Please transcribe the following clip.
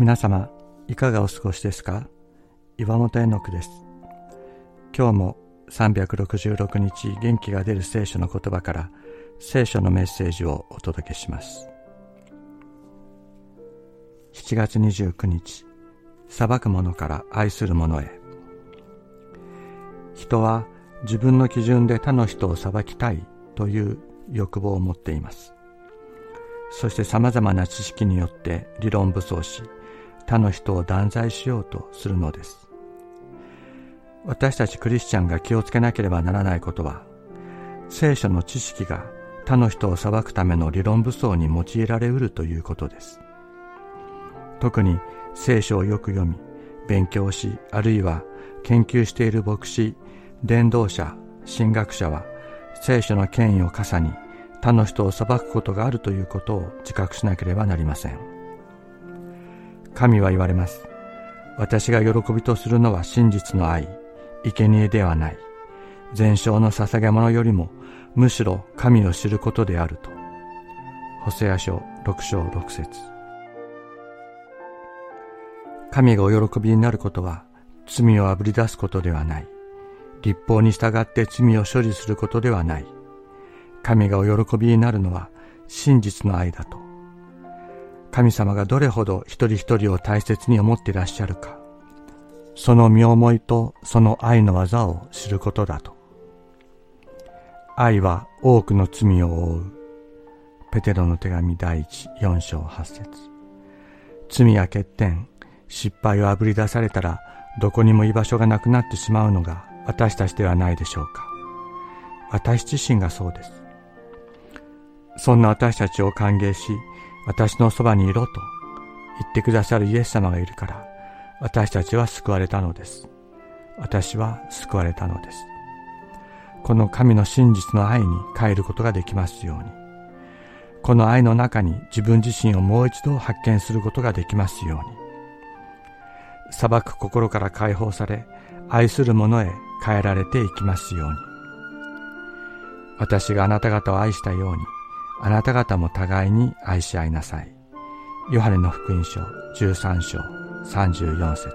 皆様いかがお過ごしですか？岩本絵の句です。今日も366日元気が出る聖書の言葉から聖書のメッセージをお届けします。7月29日裁く者から愛する者へ。人は自分の基準で他の人を裁きたいという欲望を持っています。そして様々な知識によって理論武装し他の人を断罪しようとするのです。私たちクリスチャンが気をつけなければならないことは聖書の知識が他の人を裁くための理論武装に用いられうるということです。特に聖書をよく読み勉強しあるいは研究している牧師伝道者神学者は聖書の権威を傘に他の人を裁くことがあるということを自覚しなければなりません。神は言われます。私が喜びとするのは真実の愛。生贄ではない。全焼の捧げ物よりもむしろ神を知ることであると。ホセア書6章6節。神がお喜びになることは罪をあぶり出すことではない。立法に従って罪を処理することではない。神がお喜びになるのは真実の愛だと。神様がどれほど一人一人を大切に思っていらっしゃるか、その身思いとその愛の技を知ることだと。愛は多くの罪を覆う。ペテロの手紙第一四章八節罪や欠点、失敗をあぶり出されたらどこにも居場所がなくなってしまうのが私たちではないでしょうか。私自身がそうです。そんな私たちを歓迎し、私のそばにいろと言ってくださるイエス様がいるから、私たちは救われたのです。私は救われたのです。この神の真実の愛に帰ることができますように。この愛の中に自分自身をもう一度発見することができますように。裁く心から解放され、愛する者へ変えられていきますように。私があなた方を愛したように、あなた方も互いに愛し合いなさい。ヨハネの福音書13章34節